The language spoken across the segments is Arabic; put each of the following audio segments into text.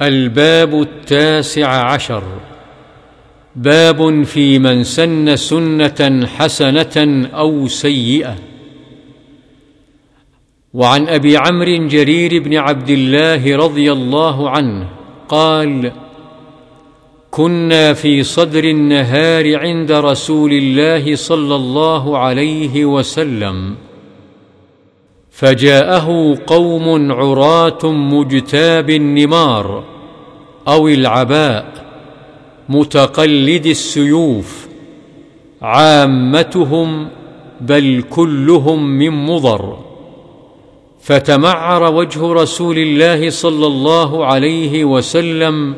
الباب التاسع عشر. باب في من سن سنة حسنة أو سيئة. وعن أبي عمرو جرير بن عبد الله رضي الله عنه قال كنا في صدر النهار عند رسول الله صلى الله عليه وسلم فجاءه قوم عراة مجتاب النمار أو العباء متقلد السيوف عامتهم بل كلهم من مضر فتمعر وجه رسول الله صلى الله عليه وسلم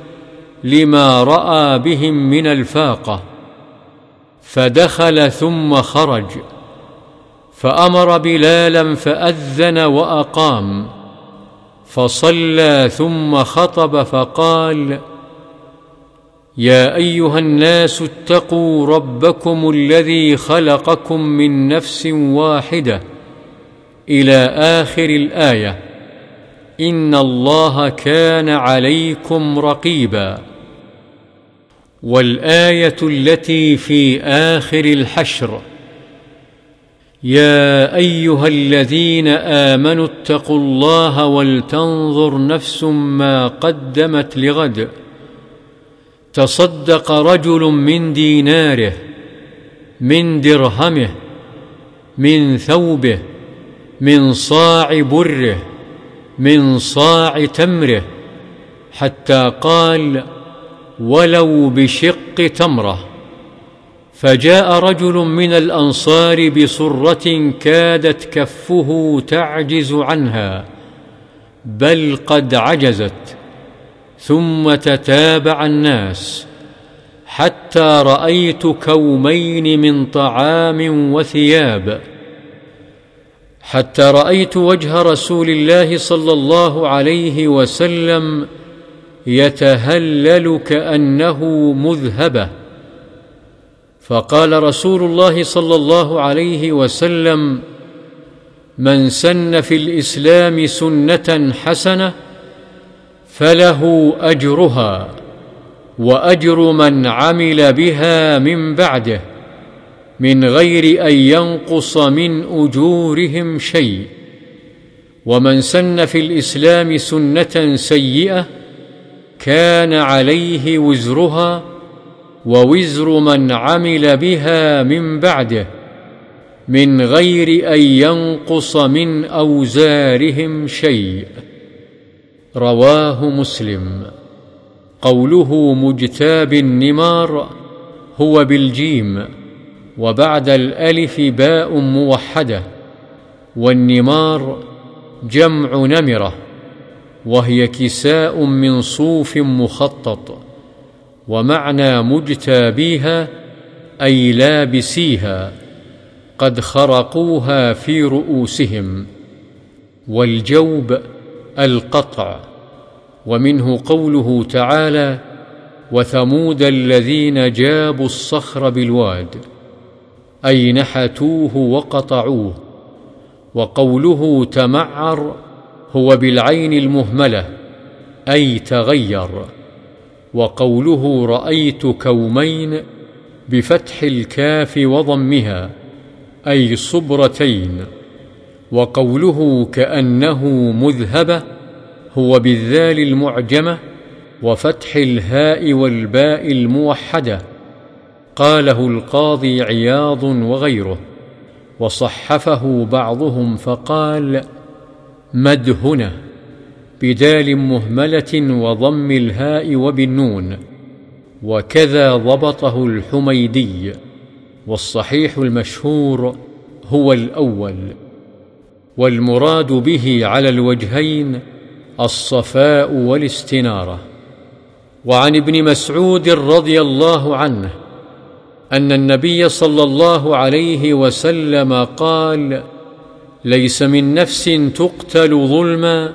لما رأى بهم من الفاقة فدخل ثم خرج فأمر بلالا فأذن وأقام فصلى ثم خطب فقال يا أيها الناس اتقوا ربكم الذي خلقكم من نفس واحدة إلى آخر الآية إن الله كان عليكم رقيبا. والآية التي في آخر الحشر يا أيها الذين آمنوا اتقوا الله ولتنظر نفس ما قدمت لغد. تصدق رجل من ديناره من درهمه من ثوبه من صاع بره من صاع تمره حتى قال ولو بشق تمره. فجاء رجل من الأنصار بصره كادت كفه تعجز عنها بل قد عجزت ثم تتابع الناس حتى رأيت كومين من طعام وثياب حتى رأيت وجه رسول الله صلى الله عليه وسلم يتهلل كأنه مذهبة. فقال رسول الله صلى الله عليه وسلم من سن في الإسلام سنة حسنة فله أجرها وأجر من عمل بها من بعده من غير أن ينقص من أجورهم شيء ومن سن في الإسلام سنة سيئة كان عليه وزرها ووزر من عمل بها من بعده من غير أن ينقص من أوزارهم شيء. رواه مسلم. قوله مجتاب النمار هو بالجيم وبعد الألف باء موحدة والنمار جمع نمرة وهي كساء من صوف مخطط. ومعنى مجتابيها أي لابسيها قد خرقوها في رؤوسهم والجوب القطع ومنه قوله تعالى وثمود الذين جابوا الصخر بالواد أي نحتوه وقطعوه وقوله تمعر هو بالعين المهملة أي تغير. وقوله رأيت كومين بفتح الكاف وضمها أي صبرتين وقوله كأنه مذهبة هو بالذال المعجمة وفتح الهاء والباء الموحدة قاله القاضي عياض وغيره وصحفه بعضهم فقال مدهنة. بدال مهملة وضم الهاء وبالنون وكذا ضبطه الحميدي والصحيح المشهور هو الأول والمراد به على الوجهين الصفاء والاستنارة. وعن ابن مسعود رضي الله عنه أن النبي صلى الله عليه وسلم قال ليس من نفس تقتل ظلما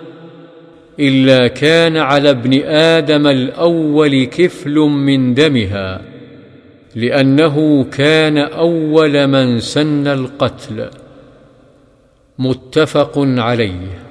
إلا كان على ابن آدم الأول كفل من دمها لأنه كان أول من سن القتل. متفق عليه.